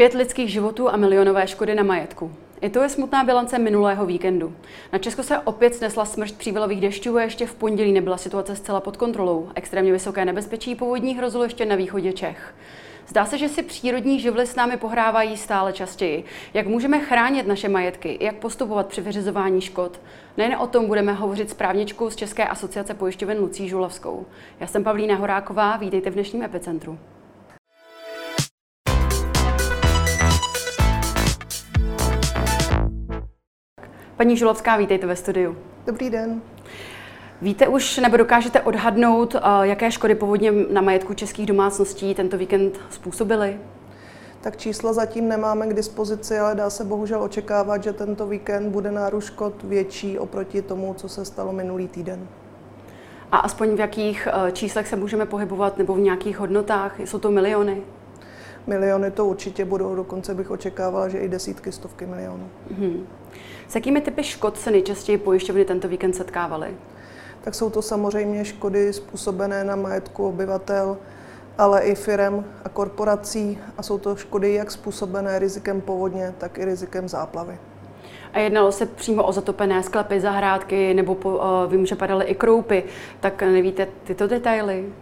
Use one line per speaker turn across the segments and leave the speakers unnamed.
Pět lidských životů a milionové škody na majetku. I to je smutná bilance minulého víkendu. Na Česko se opět snesla smršť přívalových dešťů a ještě v pondělí nebyla situace zcela pod kontrolou. Extrémně vysoké nebezpečí povodní hrozilo ještě na východě Čech. Zdá se, že si přírodní živly s námi pohrávají stále častěji. Jak můžeme chránit naše majetky? Jak postupovat při vyřizování škod? Nejen o tom budeme hovořit s právničkou z České asociace pojišťoven Lucí Žulavskou. Já jsem Pavlína Horáková, vítejte v dnešním epicentru. Paní Žulovská, vítejte ve studiu.
Dobrý den.
Víte už nebo dokážete odhadnout, eh, jaké škody povodně na majetku českých domácností tento víkend způsobily?
Tak čísla zatím nemáme k dispozici, ale dá se bohužel očekávat, že tento víkend bude nárůst škod větší oproti tomu, co se stalo minulý týden.
A aspoň v jakých eh, číslech se můžeme pohybovat nebo v nějakých hodnotách? Jsou to miliony?
Miliony to určitě budou, dokonce bych očekávala, že i desítky, stovky milionů.
Hmm. S jakými typy škod se nejčastěji pojišťovny tento víkend setkávaly?
Tak jsou to samozřejmě škody způsobené na majetku obyvatel, ale i firem a korporací a jsou to škody jak způsobené rizikem povodně, tak i rizikem záplavy.
A jednalo se přímo o zatopené sklepy, zahrádky, nebo po, uh, vím, že padaly i kroupy, tak nevíte tyto detaily?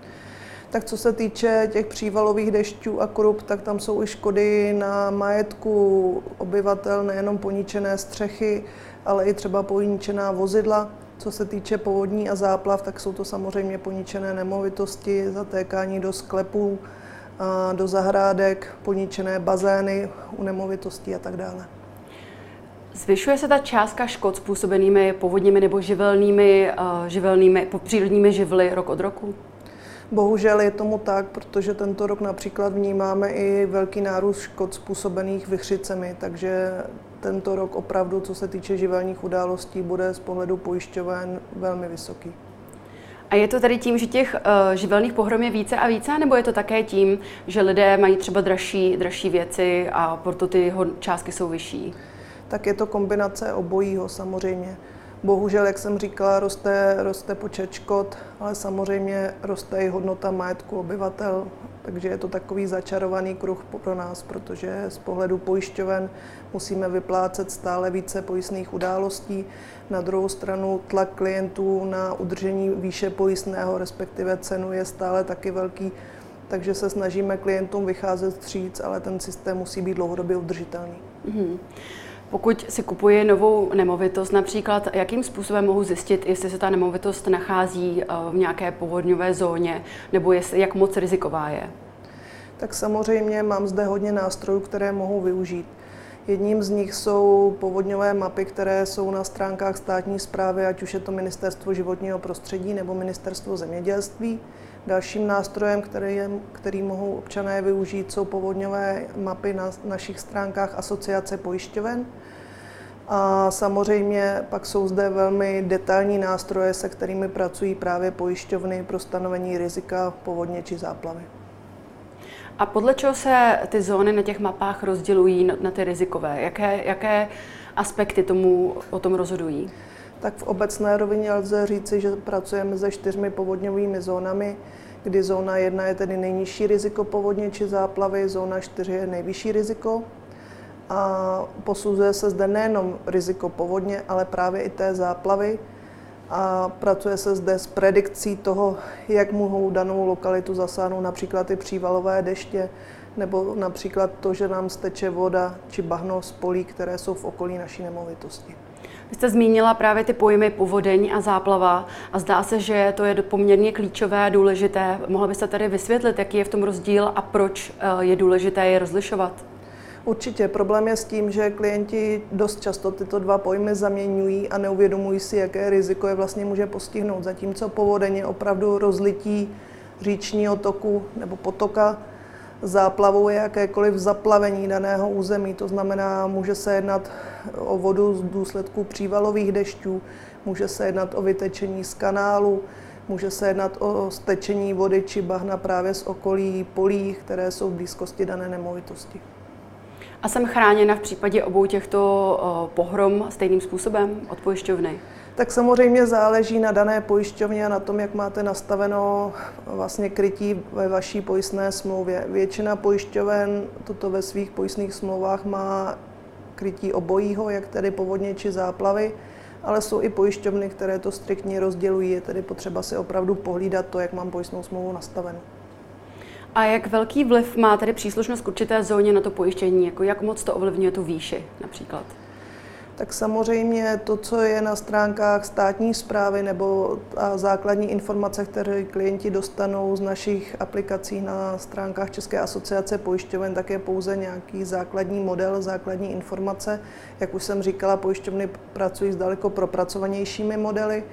Tak co se týče těch přívalových dešťů a krup, tak tam jsou i škody na majetku obyvatel, nejenom poničené střechy, ale i třeba poničená vozidla. Co se týče povodní a záplav, tak jsou to samozřejmě poničené nemovitosti, zatékání do sklepů, do zahrádek, poničené bazény u nemovitostí a tak dále.
Zvyšuje se ta částka škod způsobenými povodněmi nebo živelnými, živelnými přírodními živly rok od roku?
Bohužel je tomu tak, protože tento rok například vnímáme i velký nárůst škod způsobených vychřicemi, takže tento rok opravdu, co se týče živelních událostí, bude z pohledu pojišťoven velmi vysoký.
A je to tady tím, že těch uh, živelných pohrom je více a více, nebo je to také tím, že lidé mají třeba dražší, dražší věci a proto ty částky jsou vyšší?
Tak je to kombinace obojího samozřejmě. Bohužel, jak jsem říkala, roste, roste počet škod, ale samozřejmě roste i hodnota majetku obyvatel, takže je to takový začarovaný kruh pro nás, protože z pohledu pojišťoven musíme vyplácet stále více pojistných událostí. Na druhou stranu tlak klientů na udržení výše pojistného, respektive cenu, je stále taky velký, takže se snažíme klientům vycházet vstříc, ale ten systém musí být dlouhodobě udržitelný. Mm-hmm.
Pokud si kupuji novou nemovitost, například, jakým způsobem mohu zjistit, jestli se ta nemovitost nachází eh, v nějaké povodňové zóně, nebo jestli, jak moc riziková je?
Tak samozřejmě mám zde hodně nástrojů, které mohu využít. Jedním z nich jsou povodňové mapy, které jsou na stránkách státní zprávy, ať už je to Ministerstvo životního prostředí nebo Ministerstvo zemědělství. Dalším nástrojem, který, je, který mohou občané využít, jsou povodňové mapy na našich stránkách Asociace pojišťoven. A samozřejmě pak jsou zde velmi detailní nástroje, se kterými pracují právě pojišťovny pro stanovení rizika povodně či záplavy.
A podle čeho se ty zóny na těch mapách rozdělují na ty rizikové? Jaké, jaké aspekty tomu o tom rozhodují?
Tak v obecné rovině lze říci, že pracujeme se čtyřmi povodňovými zónami, kdy zóna 1 je tedy nejnižší riziko povodně či záplavy, zóna 4 je nejvyšší riziko. A posuzuje se zde nejenom riziko povodně, ale právě i té záplavy. A pracuje se zde s predikcí toho, jak mohou danou lokalitu zasáhnout například i přívalové deště, nebo například to, že nám steče voda či bahno z polí, které jsou v okolí naší nemovitosti.
Vy jste zmínila právě ty pojmy povodeň a záplava a zdá se, že to je poměrně klíčové a důležité. Mohla byste tady vysvětlit, jaký je v tom rozdíl a proč eh, je důležité je rozlišovat?
Určitě. Problém je s tím, že klienti dost často tyto dva pojmy zaměňují a neuvědomují si, jaké riziko je vlastně může postihnout. Zatímco povodeň je opravdu rozlití říčního toku nebo potoka, záplavou je jakékoliv zaplavení daného území. To znamená, může se jednat o vodu z důsledku přívalových dešťů, může se jednat o vytečení z kanálu, může se jednat o stečení vody či bahna právě z okolí polí, které jsou v blízkosti dané nemovitosti.
A jsem chráněna v případě obou těchto pohrom stejným způsobem od pojišťovny?
Tak samozřejmě záleží na dané pojišťovně a na tom, jak máte nastaveno vlastně krytí ve vaší pojistné smlouvě. Většina pojišťoven toto ve svých pojistných smlouvách má krytí obojího, jak tedy povodně či záplavy, ale jsou i pojišťovny, které to striktně rozdělují. Je tedy potřeba si opravdu pohlídat to, jak mám pojistnou smlouvu nastavenou.
A jak velký vliv má tedy příslušnost k určité zóně na to pojištění? Jako jak moc to ovlivňuje tu výši například?
tak samozřejmě to, co je na stránkách státní zprávy nebo základní informace, které klienti dostanou z našich aplikací na stránkách České asociace pojišťoven, tak je pouze nějaký základní model, základní informace. Jak už jsem říkala, pojišťovny pracují s daleko propracovanějšími modely,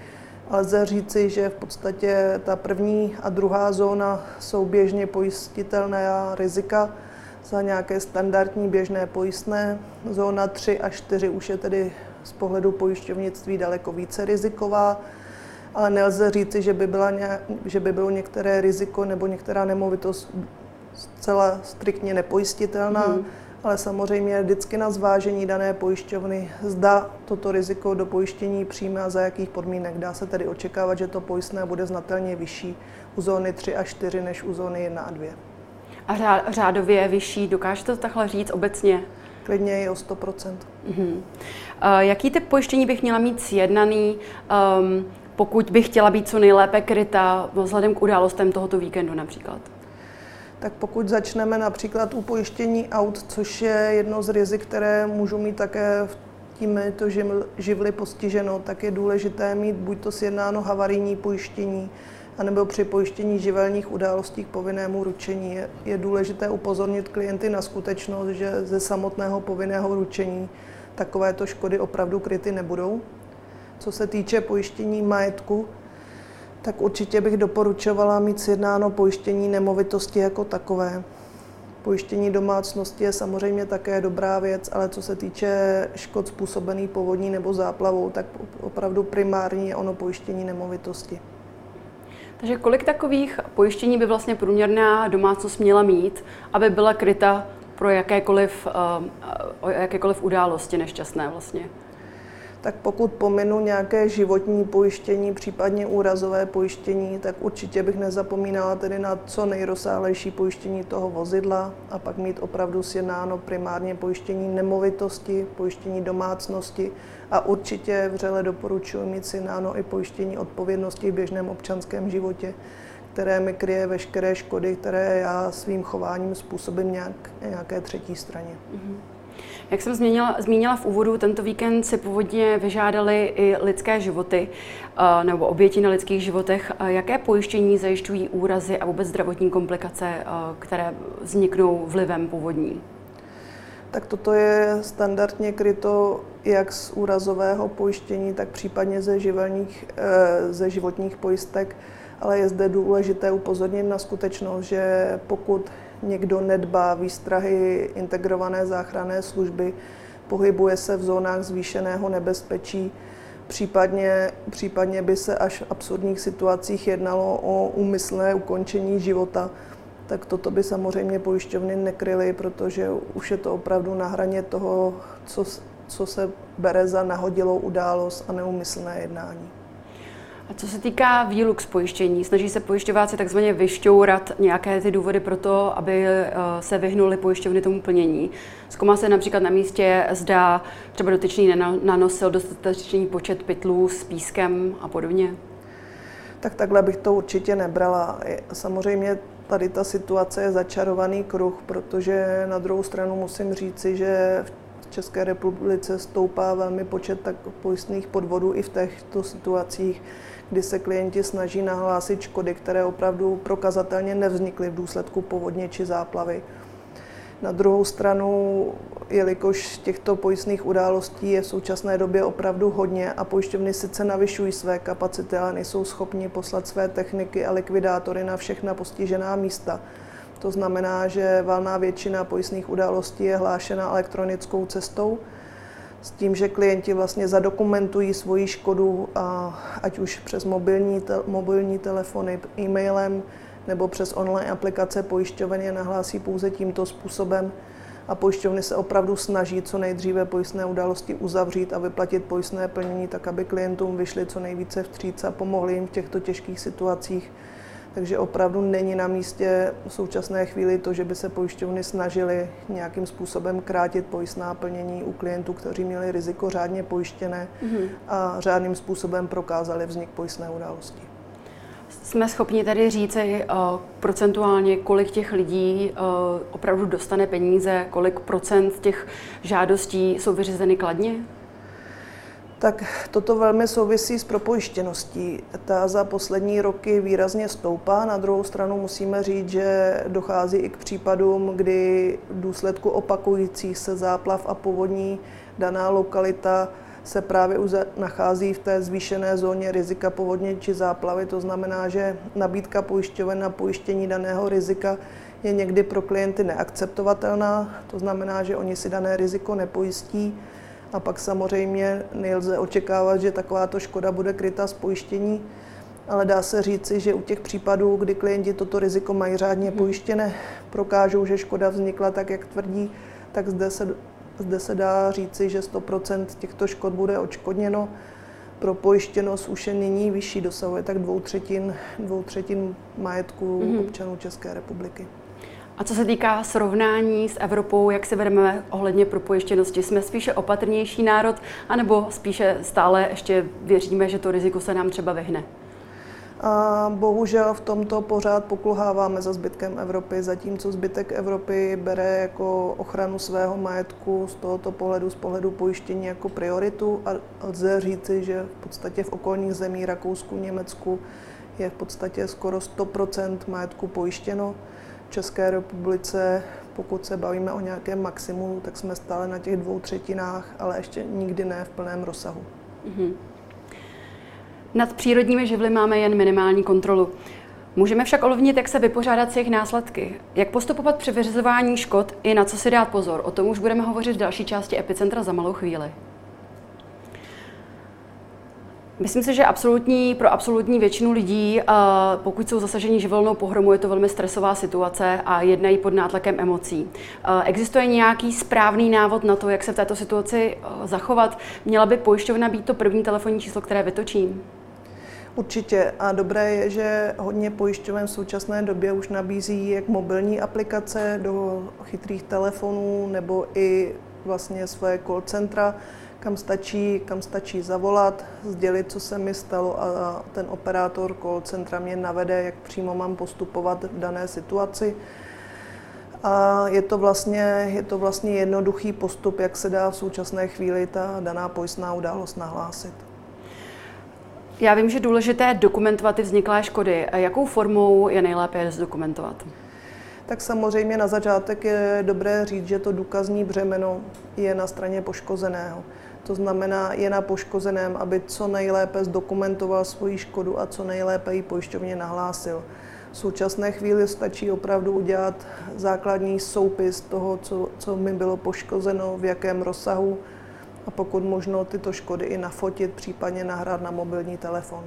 lze říci, že v podstatě ta první a druhá zóna jsou běžně pojistitelné a rizika za nějaké standardní běžné pojistné. Zóna 3 a 4 už je tedy z pohledu pojišťovnictví daleko více riziková, ale nelze říci, že by, byla nějak, že by bylo některé riziko nebo některá nemovitost zcela striktně nepojistitelná, hmm. Ale samozřejmě je vždycky na zvážení dané pojišťovny, zda toto riziko do pojištění přijme a za jakých podmínek. Dá se tedy očekávat, že to pojistné bude znatelně vyšší u zóny 3 a 4 než u zóny 1 a 2
a řádově vyšší. Dokáže to takhle říct obecně?
Klidně i o 100%.
Uh-huh. Uh, jaký typ pojištění bych měla mít sjednaný, um, pokud bych chtěla být co nejlépe kryta vzhledem k událostem tohoto víkendu například?
Tak pokud začneme například u pojištění aut, což je jedno z rizik, které můžou mít také v tím to živly postiženo, tak je důležité mít buď to sjednáno havarijní pojištění, anebo při pojištění živelních událostí k povinnému ručení. Je, je důležité upozornit klienty na skutečnost, že ze samotného povinného ručení takovéto škody opravdu kryty nebudou. Co se týče pojištění majetku, tak určitě bych doporučovala mít sjednáno pojištění nemovitosti jako takové. Pojištění domácnosti je samozřejmě také dobrá věc, ale co se týče škod způsobených povodní nebo záplavou, tak opravdu primární je ono pojištění nemovitosti.
Takže kolik takových pojištění by vlastně průměrná domácnost měla mít, aby byla kryta pro jakékoliv, uh, jakékoliv události nešťastné vlastně?
Tak pokud pominu nějaké životní pojištění, případně úrazové pojištění, tak určitě bych nezapomínala tedy na co nejrozsáhlejší pojištění toho vozidla a pak mít opravdu sjednáno primárně pojištění nemovitosti, pojištění domácnosti a určitě vřele doporučuji mít sjednáno i pojištění odpovědnosti v běžném občanském životě, které mi kryje veškeré škody, které já svým chováním způsobím nějak, nějaké třetí straně. Mm-hmm.
Jak jsem zmínila, zmínila v úvodu, tento víkend si původně vyžádali i lidské životy eh, nebo oběti na lidských životech. Jaké pojištění zajišťují úrazy a vůbec zdravotní komplikace, eh, které vzniknou vlivem povodní?
Tak toto je standardně kryto jak z úrazového pojištění, tak případně ze, živelních, eh, ze životních pojistek, ale je zde důležité upozornit na skutečnost, že pokud někdo nedbá výstrahy integrované záchranné služby, pohybuje se v zónách zvýšeného nebezpečí, případně, případně by se až v absurdních situacích jednalo o úmyslné ukončení života, tak toto by samozřejmě pojišťovny nekryly, protože už je to opravdu na hraně toho, co, co se bere za nahodilou událost a neumyslné jednání.
A co se týká výluk pojištění, snaží se pojišťováci takzvaně vyšťourat nějaké ty důvody pro to, aby eh, se vyhnuli pojišťovny tomu plnění. Zkoumá se například na místě, zda třeba dotyčný nanosil dostatečný počet pytlů s pískem a podobně.
Tak takhle bych to určitě nebrala. Samozřejmě tady ta situace je začarovaný kruh, protože na druhou stranu musím říci, že v České republice stoupá velmi počet tak pojistných podvodů i v těchto situacích, kdy se klienti snaží nahlásit škody, které opravdu prokazatelně nevznikly v důsledku povodně či záplavy. Na druhou stranu, jelikož těchto pojistných událostí je v současné době opravdu hodně a pojišťovny sice navyšují své kapacity, ale nejsou schopni poslat své techniky a likvidátory na všechna postižená místa. To znamená, že valná většina pojistných událostí je hlášena elektronickou cestou, s tím, že klienti vlastně zadokumentují svoji škodu, ať už přes mobilní, te, mobilní telefony, e-mailem nebo přes online aplikace pojišťoven je nahlásí pouze tímto způsobem a pojišťovny se opravdu snaží co nejdříve pojistné události uzavřít a vyplatit pojistné plnění, tak aby klientům vyšli co nejvíce vstříc a pomohli jim v těchto těžkých situacích. Takže opravdu není na místě v současné chvíli to, že by se pojišťovny snažily nějakým způsobem krátit pojistná plnění u klientů, kteří měli riziko řádně pojištěné mm-hmm. a řádným způsobem prokázali vznik pojistné události.
Jsme schopni tedy říct uh, procentuálně, kolik těch lidí uh, opravdu dostane peníze, kolik procent těch žádostí jsou vyřízeny kladně?
Tak toto velmi souvisí s propojištěností. Ta za poslední roky výrazně stoupá. Na druhou stranu musíme říct, že dochází i k případům, kdy v důsledku opakujících se záplav a povodní daná lokalita se právě nachází v té zvýšené zóně rizika povodně či záplavy. To znamená, že nabídka pojišťoven na pojištění daného rizika je někdy pro klienty neakceptovatelná. To znamená, že oni si dané riziko nepojistí a pak samozřejmě nelze očekávat, že takováto škoda bude kryta z pojištění, ale dá se říci, že u těch případů, kdy klienti toto riziko mají řádně mhm. pojištěné, prokážou, že škoda vznikla tak, jak tvrdí, tak zde se, zde se dá říci, že 100% těchto škod bude odškodněno. Pro pojištěnost už je nyní vyšší, dosahuje tak dvou třetin, dvou třetin majetku mm-hmm. občanů České republiky.
A co se týká srovnání s Evropou, jak se vedeme ohledně propojištěnosti? Jsme spíše opatrnější národ, anebo spíše stále ještě věříme, že to riziko se nám třeba vyhne?
A bohužel v tomto pořád pokulháváme za zbytkem Evropy, zatímco zbytek Evropy bere jako ochranu svého majetku z tohoto pohledu, z pohledu pojištění jako prioritu a lze říci, že v podstatě v okolních zemí, Rakousku, Německu, je v podstatě skoro 100% majetku pojištěno. České republice, pokud se bavíme o nějakém maximu, tak jsme stále na těch dvou třetinách, ale ještě nikdy ne v plném rozsahu. Mm-hmm.
Nad přírodními živly máme jen minimální kontrolu. Můžeme však ovlivnit, jak se vypořádat s jejich následky. Jak postupovat při vyřizování škod i na co si dát pozor. O tom už budeme hovořit v další části Epicentra za malou chvíli. Myslím si, že absolutní, pro absolutní většinu lidí, eh, pokud jsou zasaženi živelnou pohromou, je to velmi stresová situace a jednají pod nátlakem emocí. Eh, existuje nějaký správný návod na to, jak se v této situaci eh, zachovat? Měla by pojišťovna být to první telefonní číslo, které vytočím?
Určitě. A dobré je, že hodně pojišťoven v současné době už nabízí jak mobilní aplikace do chytrých telefonů nebo i vlastně svoje call centra, kam stačí, kam stačí zavolat, sdělit, co se mi stalo a ten operátor call centra mě navede, jak přímo mám postupovat v dané situaci. A je to, vlastně, je to vlastně jednoduchý postup, jak se dá v současné chvíli ta daná pojistná událost nahlásit.
Já vím, že důležité dokumentovat ty vzniklé škody. Jakou formou je nejlépe zdokumentovat?
Tak samozřejmě na začátek je dobré říct, že to důkazní břemeno je na straně poškozeného. To znamená, je na poškozeném, aby co nejlépe zdokumentoval svoji škodu a co nejlépe ji pojišťovně nahlásil. V současné chvíli stačí opravdu udělat základní soupis toho, co, co mi bylo poškozeno, v jakém rozsahu a pokud možno tyto škody i nafotit, případně nahrát na mobilní telefon.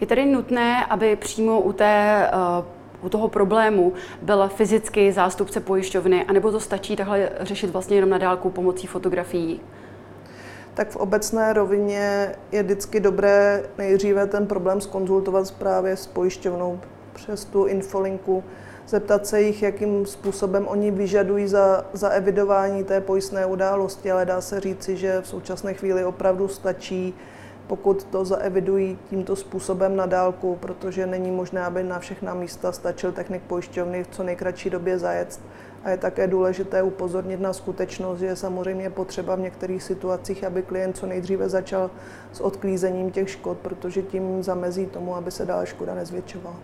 Je tedy nutné, aby přímo u té uh u toho problému byl fyzicky zástupce pojišťovny, anebo to stačí takhle řešit vlastně jenom na dálku pomocí fotografií?
tak v obecné rovině je vždycky dobré nejdříve ten problém skonzultovat právě s pojišťovnou přes tu infolinku, zeptat se jich, jakým způsobem oni vyžadují za, za evidování té pojistné události, ale dá se říci, že v současné chvíli opravdu stačí, pokud to zaevidují tímto způsobem na dálku, protože není možné, aby na všechna místa stačil technik pojišťovny v co nejkratší době zajet a je také důležité upozornit na skutečnost, že je samozřejmě potřeba v některých situacích, aby klient co nejdříve začal s odklízením těch škod, protože tím zamezí tomu, aby se dále škoda nezvětšovala.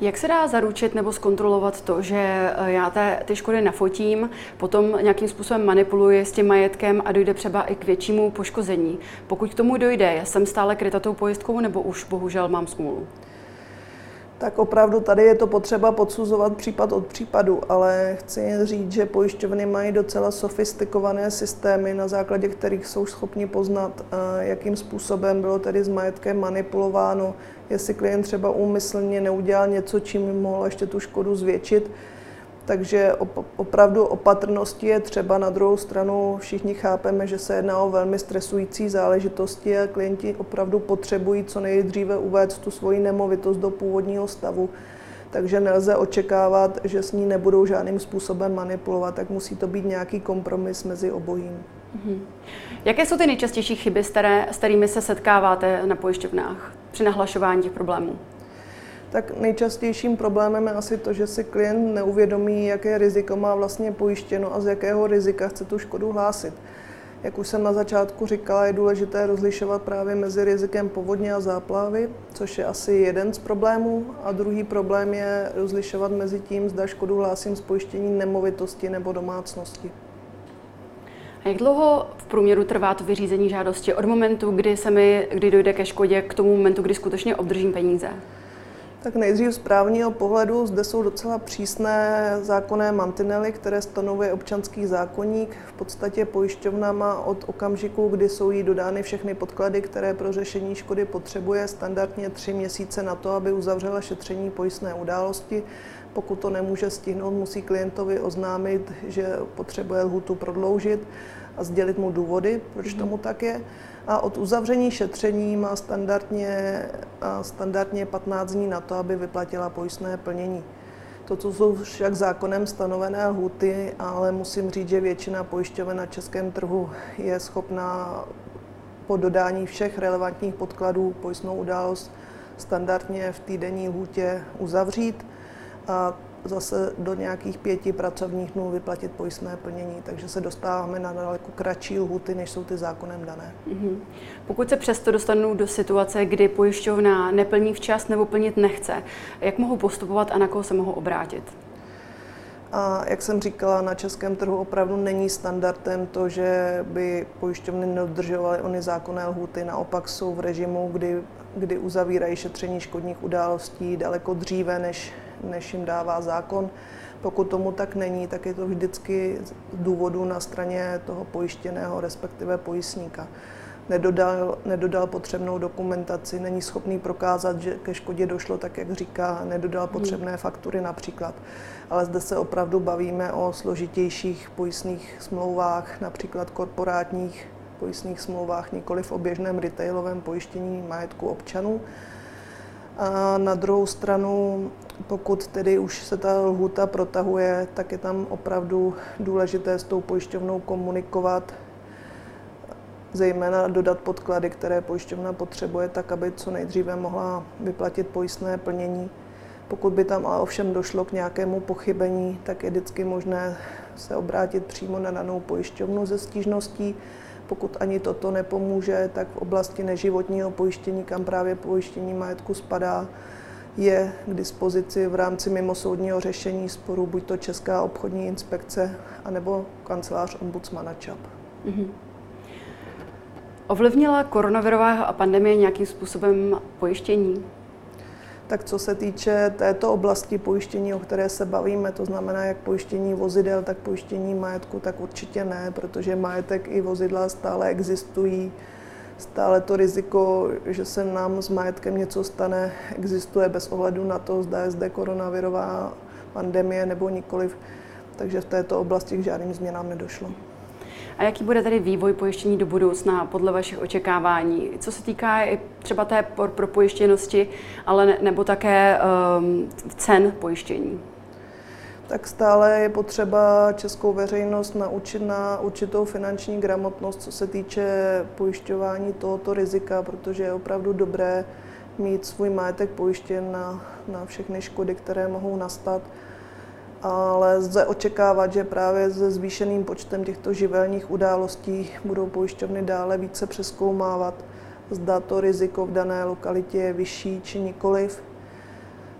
Jak se dá zaručit nebo zkontrolovat to, že eh, já té, ty škody nafotím, potom nějakým způsobem manipuluji s tím majetkem a dojde třeba i k většímu poškození? Pokud k tomu dojde, jsem stále kryta tou pojistkou nebo už bohužel mám smůlu?
tak opravdu tady je to potřeba podsuzovat případ od případu, ale chci říct, že pojišťovny mají docela sofistikované systémy, na základě kterých jsou schopni poznat, eh, jakým způsobem bylo tedy s majetkem manipulováno, jestli klient třeba úmyslně neudělal něco, čím mohl ještě tu škodu zvětšit. Takže opravdu opatrnosti je třeba. Na druhou stranu všichni chápeme, že se jedná o velmi stresující záležitosti a klienti opravdu potřebují co nejdříve uvést tu svoji nemovitost do původního stavu. Takže nelze očekávat, že s ní nebudou žádným způsobem manipulovat, tak musí to být nějaký kompromis mezi obojím. Mm-hmm.
Jaké jsou ty nejčastější chyby, s, které, s kterými se setkáváte na pojišťovnách při nahlašování těch problémů?
tak nejčastějším problémem je asi to, že si klient neuvědomí, jaké riziko má vlastně pojištěno a z jakého rizika chce tu škodu hlásit. Jak už jsem na začátku říkala, je důležité rozlišovat právě mezi rizikem povodně a záplavy, což je asi jeden z problémů. A druhý problém je rozlišovat mezi tím, zda škodu hlásím z pojištění nemovitosti nebo domácnosti.
A jak dlouho v průměru trvá to vyřízení žádosti od momentu, kdy, se mi, kdy dojde ke škodě, k tomu momentu, kdy skutečně obdržím peníze?
Tak nejdřív z právního pohledu zde jsou docela přísné zákonné mantinely, které stanovuje občanský zákonník. V podstatě pojišťovna má od okamžiku, kdy jsou jí dodány všechny podklady, které pro řešení škody potřebuje, standardně tři měsíce na to, aby uzavřela šetření pojistné události. Pokud to nemůže stihnout, musí klientovi oznámit, že potřebuje lhutu prodloužit a sdělit mu důvody, proč mhm. tomu tak je a od uzavření šetření má standardně, standardně 15 dní na to, aby vyplatila pojistné plnění. To jsou však zákonem stanovené lhuty, ale musím říct, že většina pojišťoven na českém trhu je schopná po dodání všech relevantních podkladů pojistnou událost standardně v týdenní lhůtě uzavřít. A zase do nějakých pěti pracovních dnů vyplatit pojistné plnění, takže se dostáváme na daleko kratší lhuty, než jsou ty zákonem dané. Mm-hmm.
Pokud se přesto dostanou do situace, kdy pojišťovna neplní včas nebo plnit nechce, jak mohou postupovat a na koho se mohou obrátit?
A jak jsem říkala, na českém trhu opravdu není standardem to, že by pojišťovny nedodržovaly ony zákonné lhuty. Naopak jsou v režimu, kdy, kdy uzavírají šetření škodních událostí daleko dříve, než, než jim dává zákon. Pokud tomu tak není, tak je to vždycky z důvodu na straně toho pojištěného, respektive pojistníka. Nedodal, nedodal potřebnou dokumentaci, není schopný prokázat, že ke škodě došlo tak, jak říká, nedodal potřebné hmm. faktury například. Ale zde se opravdu bavíme o složitějších pojistných smlouvách, například korporátních pojistných smlouvách, nikoli v oběžném retailovém pojištění majetku občanů. A na druhou stranu, pokud tedy už se ta lhuta protahuje, tak je tam opravdu důležité s tou pojišťovnou komunikovat, zejména dodat podklady, které pojišťovna potřebuje, tak aby co nejdříve mohla vyplatit pojistné plnění. Pokud by tam ale ovšem došlo k nějakému pochybení, tak je vždycky možné se obrátit přímo na danou pojišťovnu ze stížností pokud ani toto nepomůže, tak v oblasti neživotního pojištění, kam právě pojištění majetku spadá, je k dispozici v rámci mimosoudního řešení sporu buď to Česká obchodní inspekce, anebo kancelář ombudsmana ČAP. Mm-hmm.
Ovlivnila koronavirová pandemie nějakým způsobem pojištění?
Tak co se týče této oblasti pojištění, o které se bavíme, to znamená jak pojištění vozidel, tak pojištění majetku, tak určitě ne, protože majetek i vozidla stále existují. Stále to riziko, že se nám s majetkem něco stane, existuje bez ohledu na to, zda je zde koronavirová pandemie nebo nikoliv. Takže v této oblasti k žádným změnám nedošlo.
A jaký bude tedy vývoj pojištění do budoucna podle vašich očekávání? Co se týká i třeba té propojištěnosti, ale ne, nebo také um, cen pojištění?
tak stále je potřeba českou veřejnost naučit na určitou finanční gramotnost, co se týče pojišťování tohoto rizika, protože je opravdu dobré mít svůj majetek pojištěn na, na všechny škody, které mohou nastat ale lze očekávat, že právě se zvýšeným počtem těchto živelních událostí budou pojišťovny dále více přeskoumávat, zda to riziko v dané lokalitě je vyšší či nikoliv.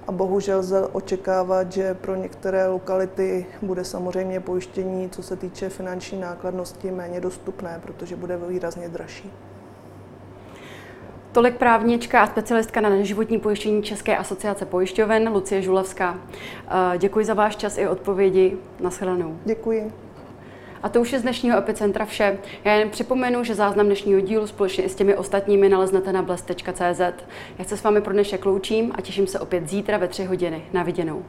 A bohužel lze očekávat, že pro některé lokality bude samozřejmě pojištění, co se týče finanční nákladnosti, méně dostupné, protože bude výrazně dražší.
Tolik právnička a specialistka na neživotní pojištění České asociace pojišťoven Lucie Žulavská. Eh, děkuji za váš čas i odpovědi. Naschledanou.
Děkuji.
A to už je z dnešního Epicentra vše. Já jen připomenu, že záznam dnešního dílu společně i s těmi ostatními naleznete na blest.cz. Já se s vámi pro dnešek loučím a těším se opět zítra ve tři hodiny. Na viděnou.